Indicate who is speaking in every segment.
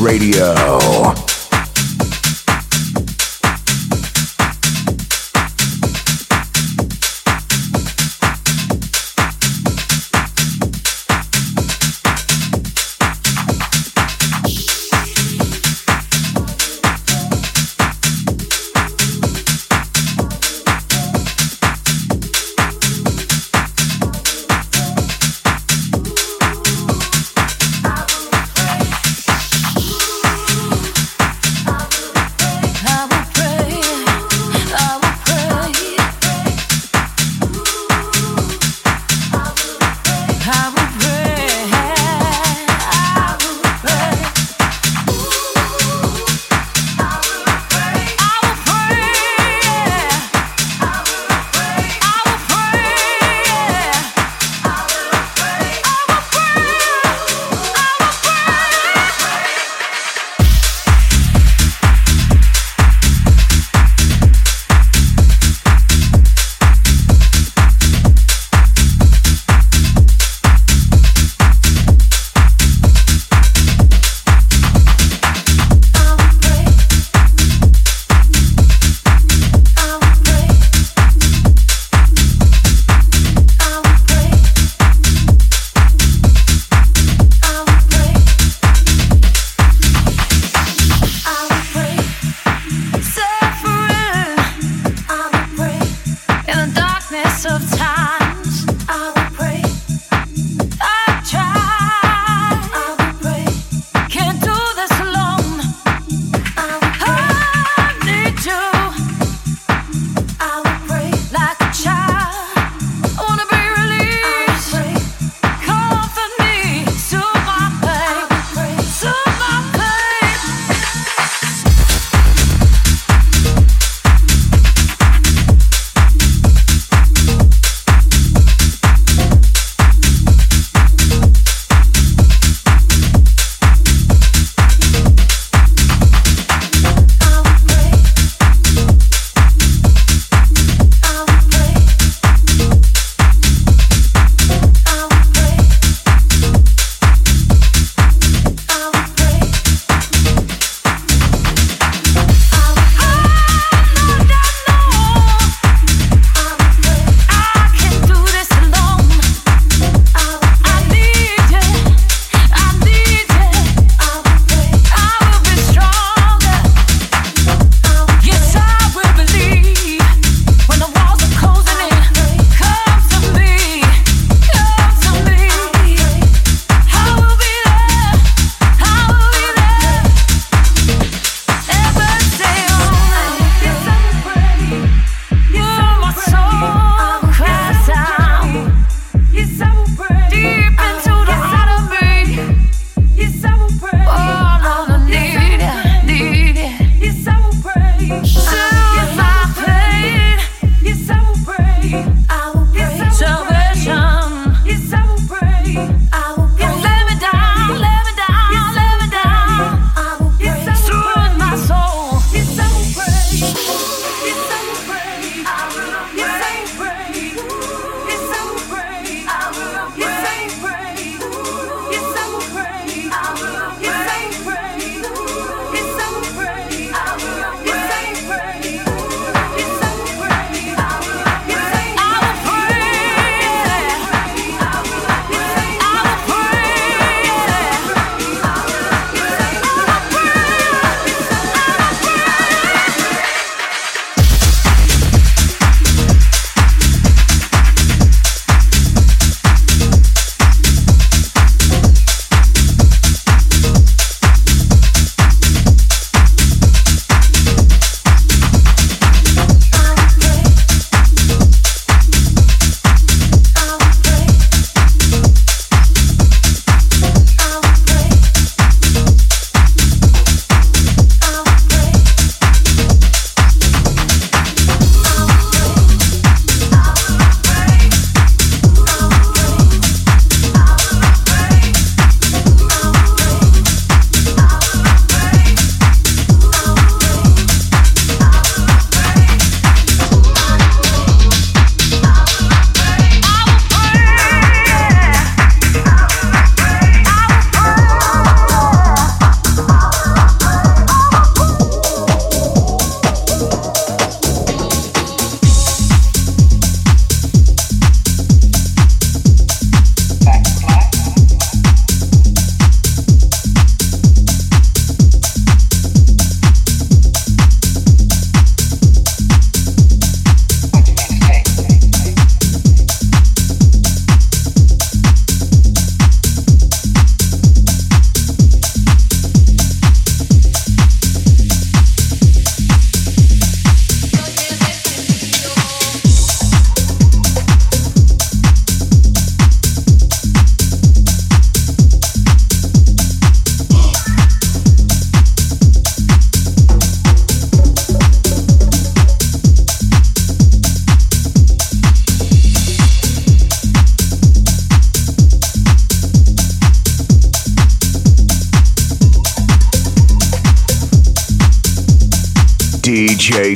Speaker 1: Radio.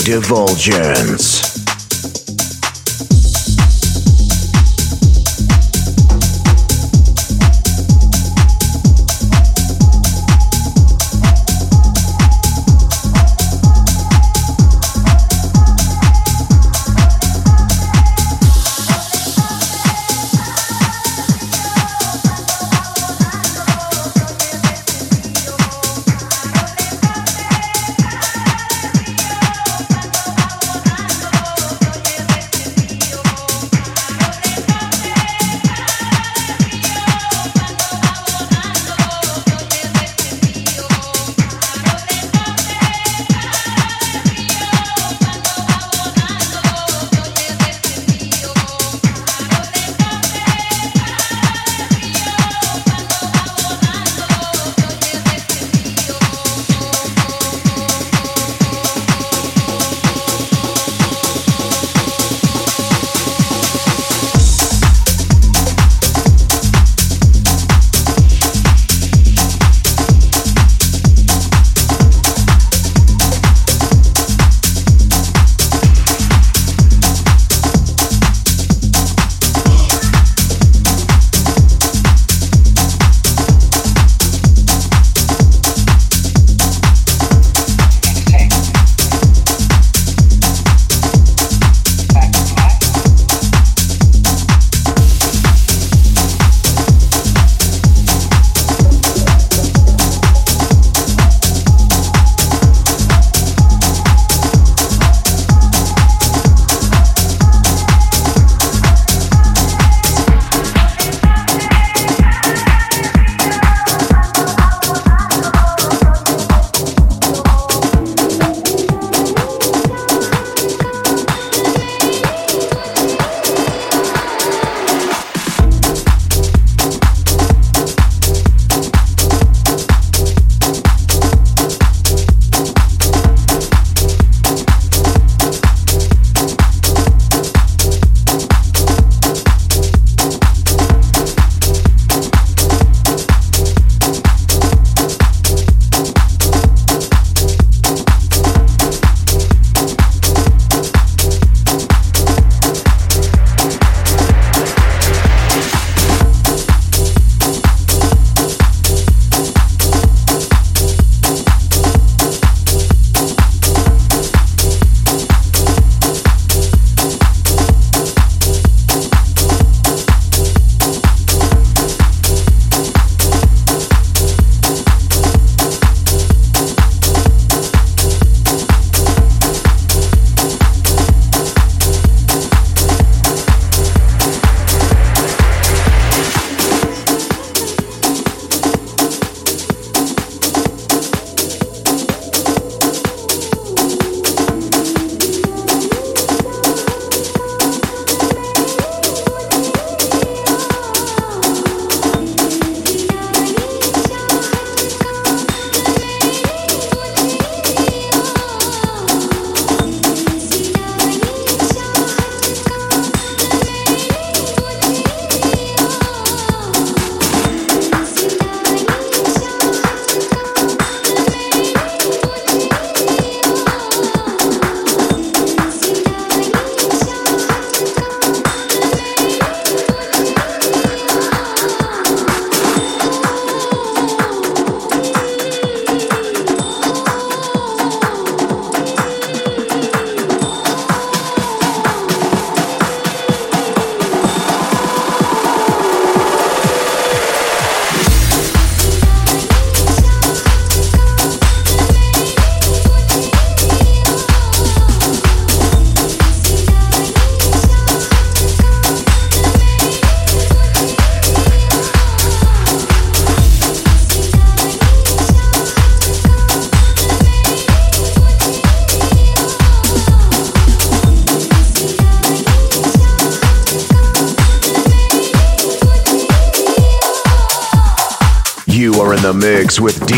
Speaker 2: Divulgence.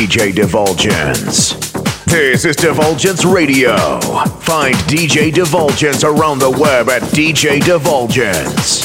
Speaker 2: DJ Divulgence. This is Divulgence Radio. Find DJ Divulgence around the web at DJ Divulgence.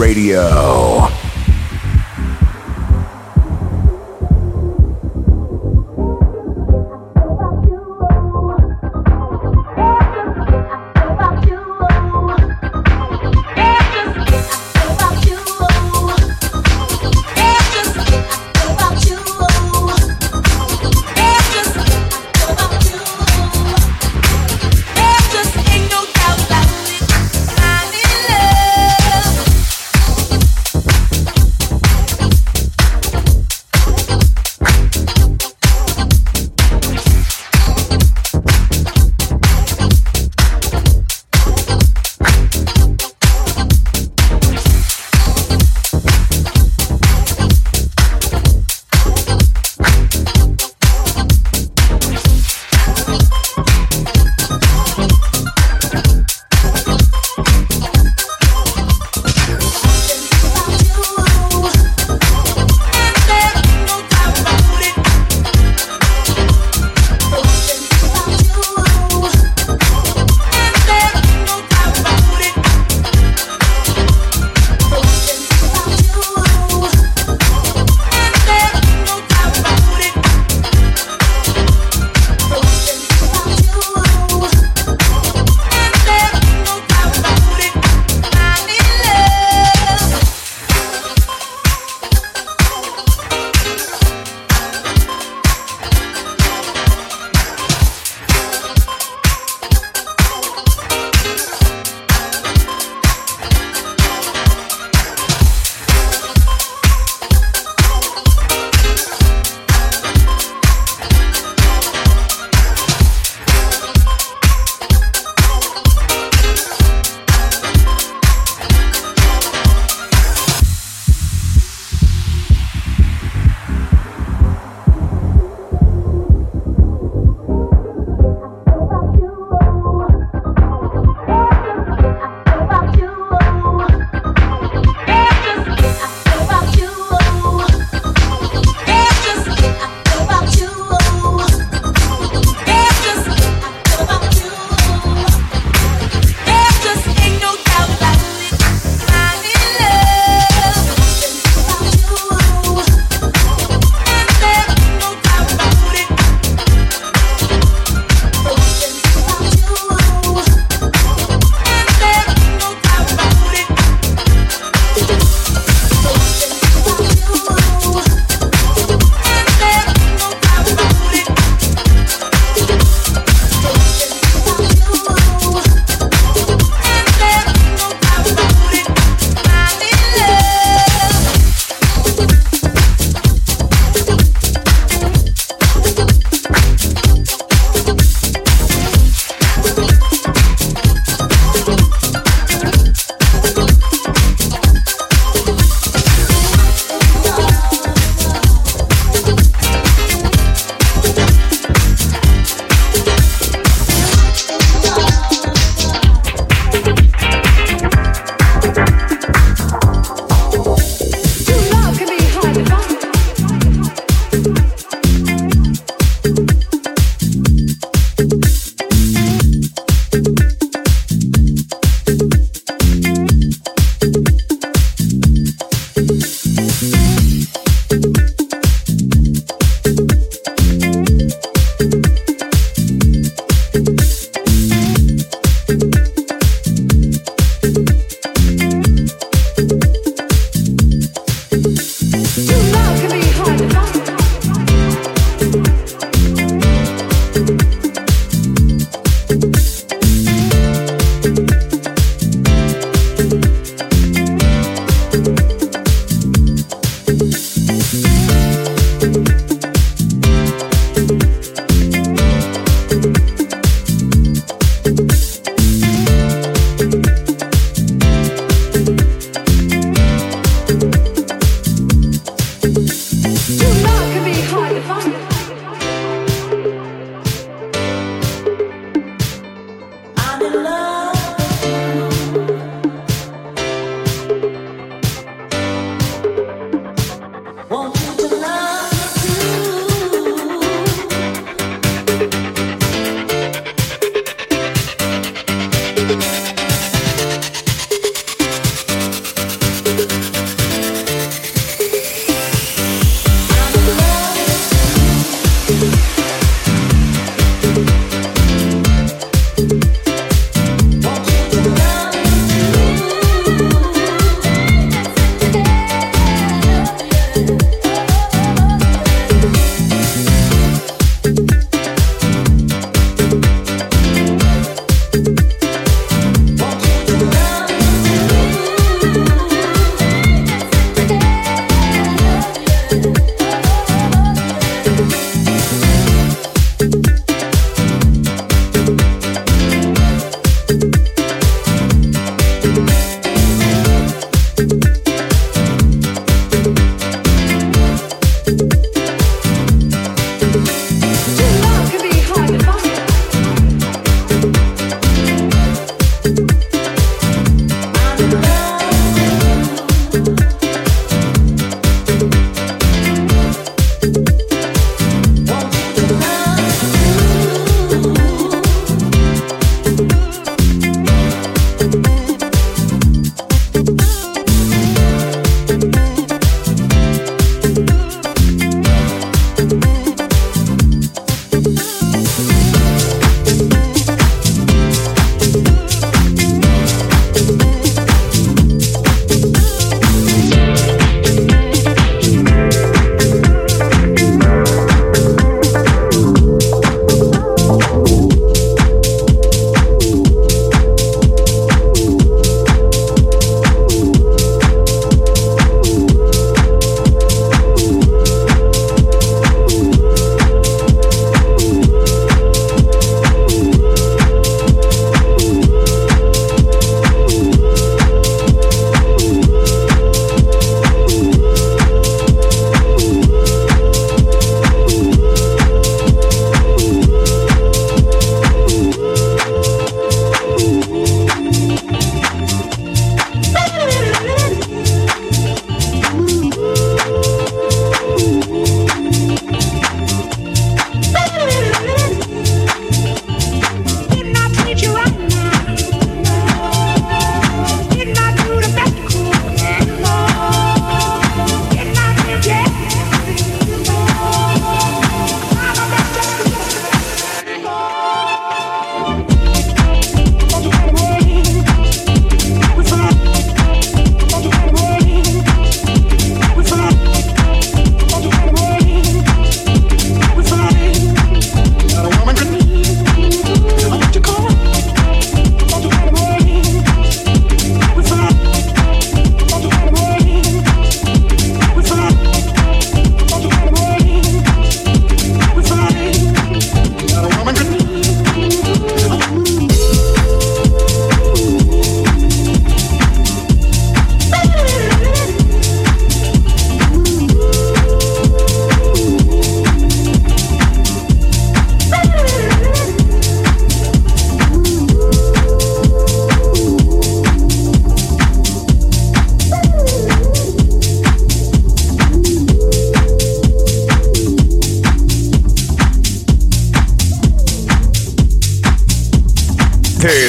Speaker 3: Radio.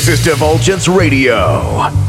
Speaker 4: This is Divulgence Radio.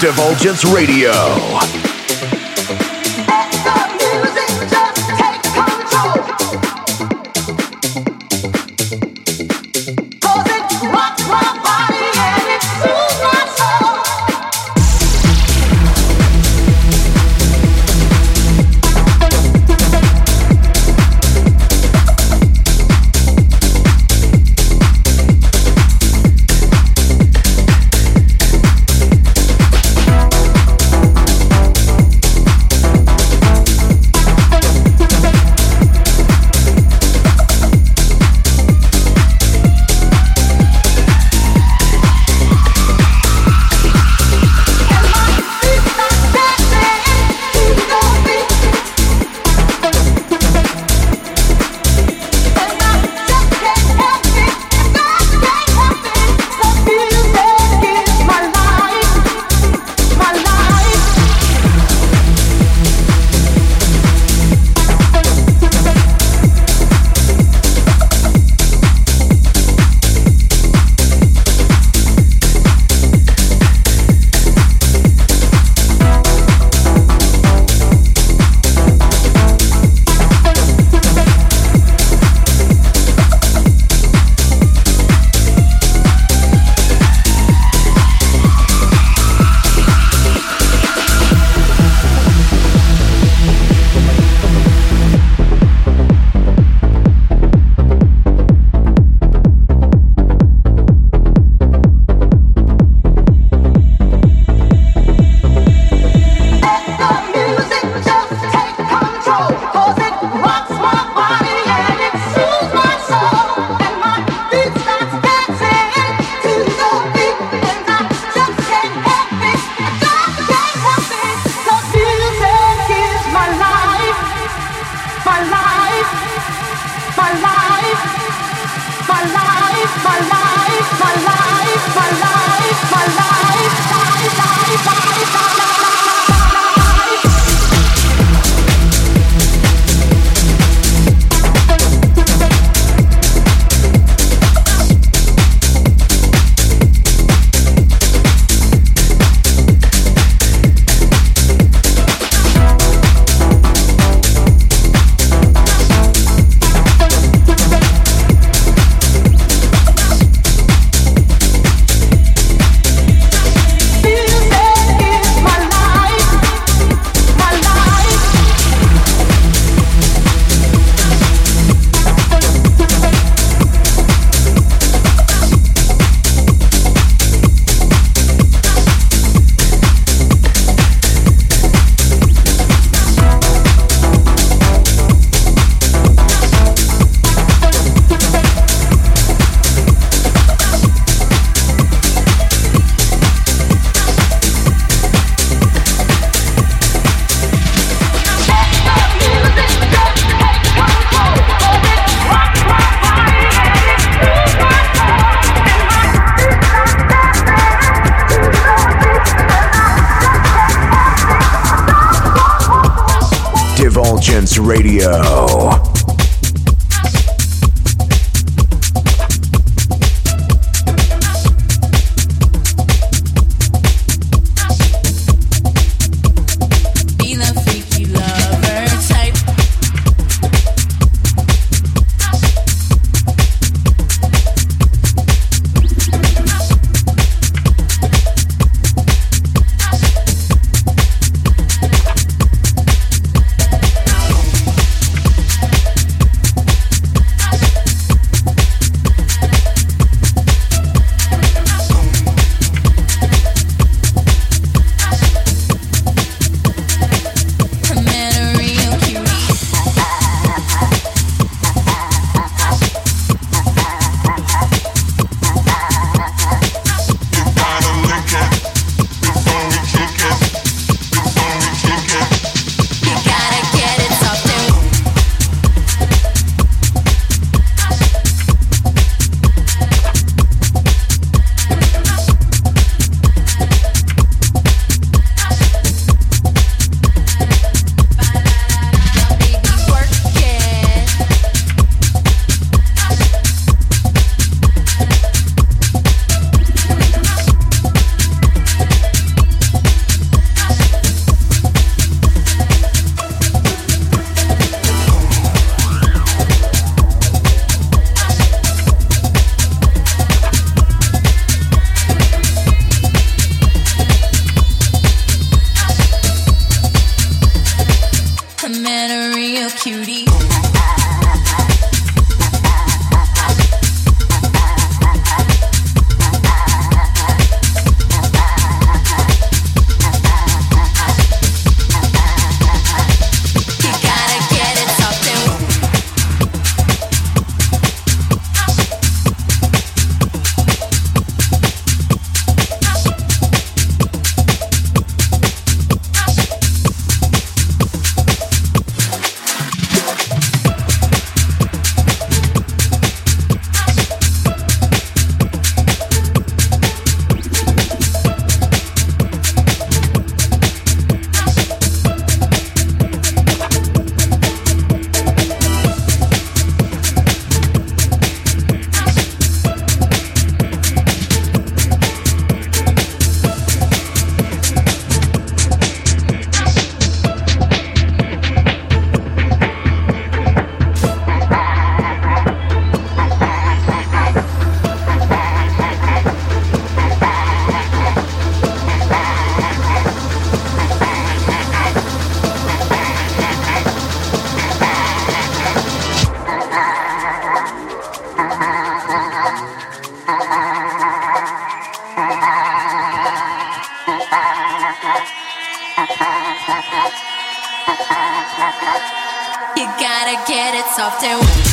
Speaker 3: Divulgence Radio. myself to.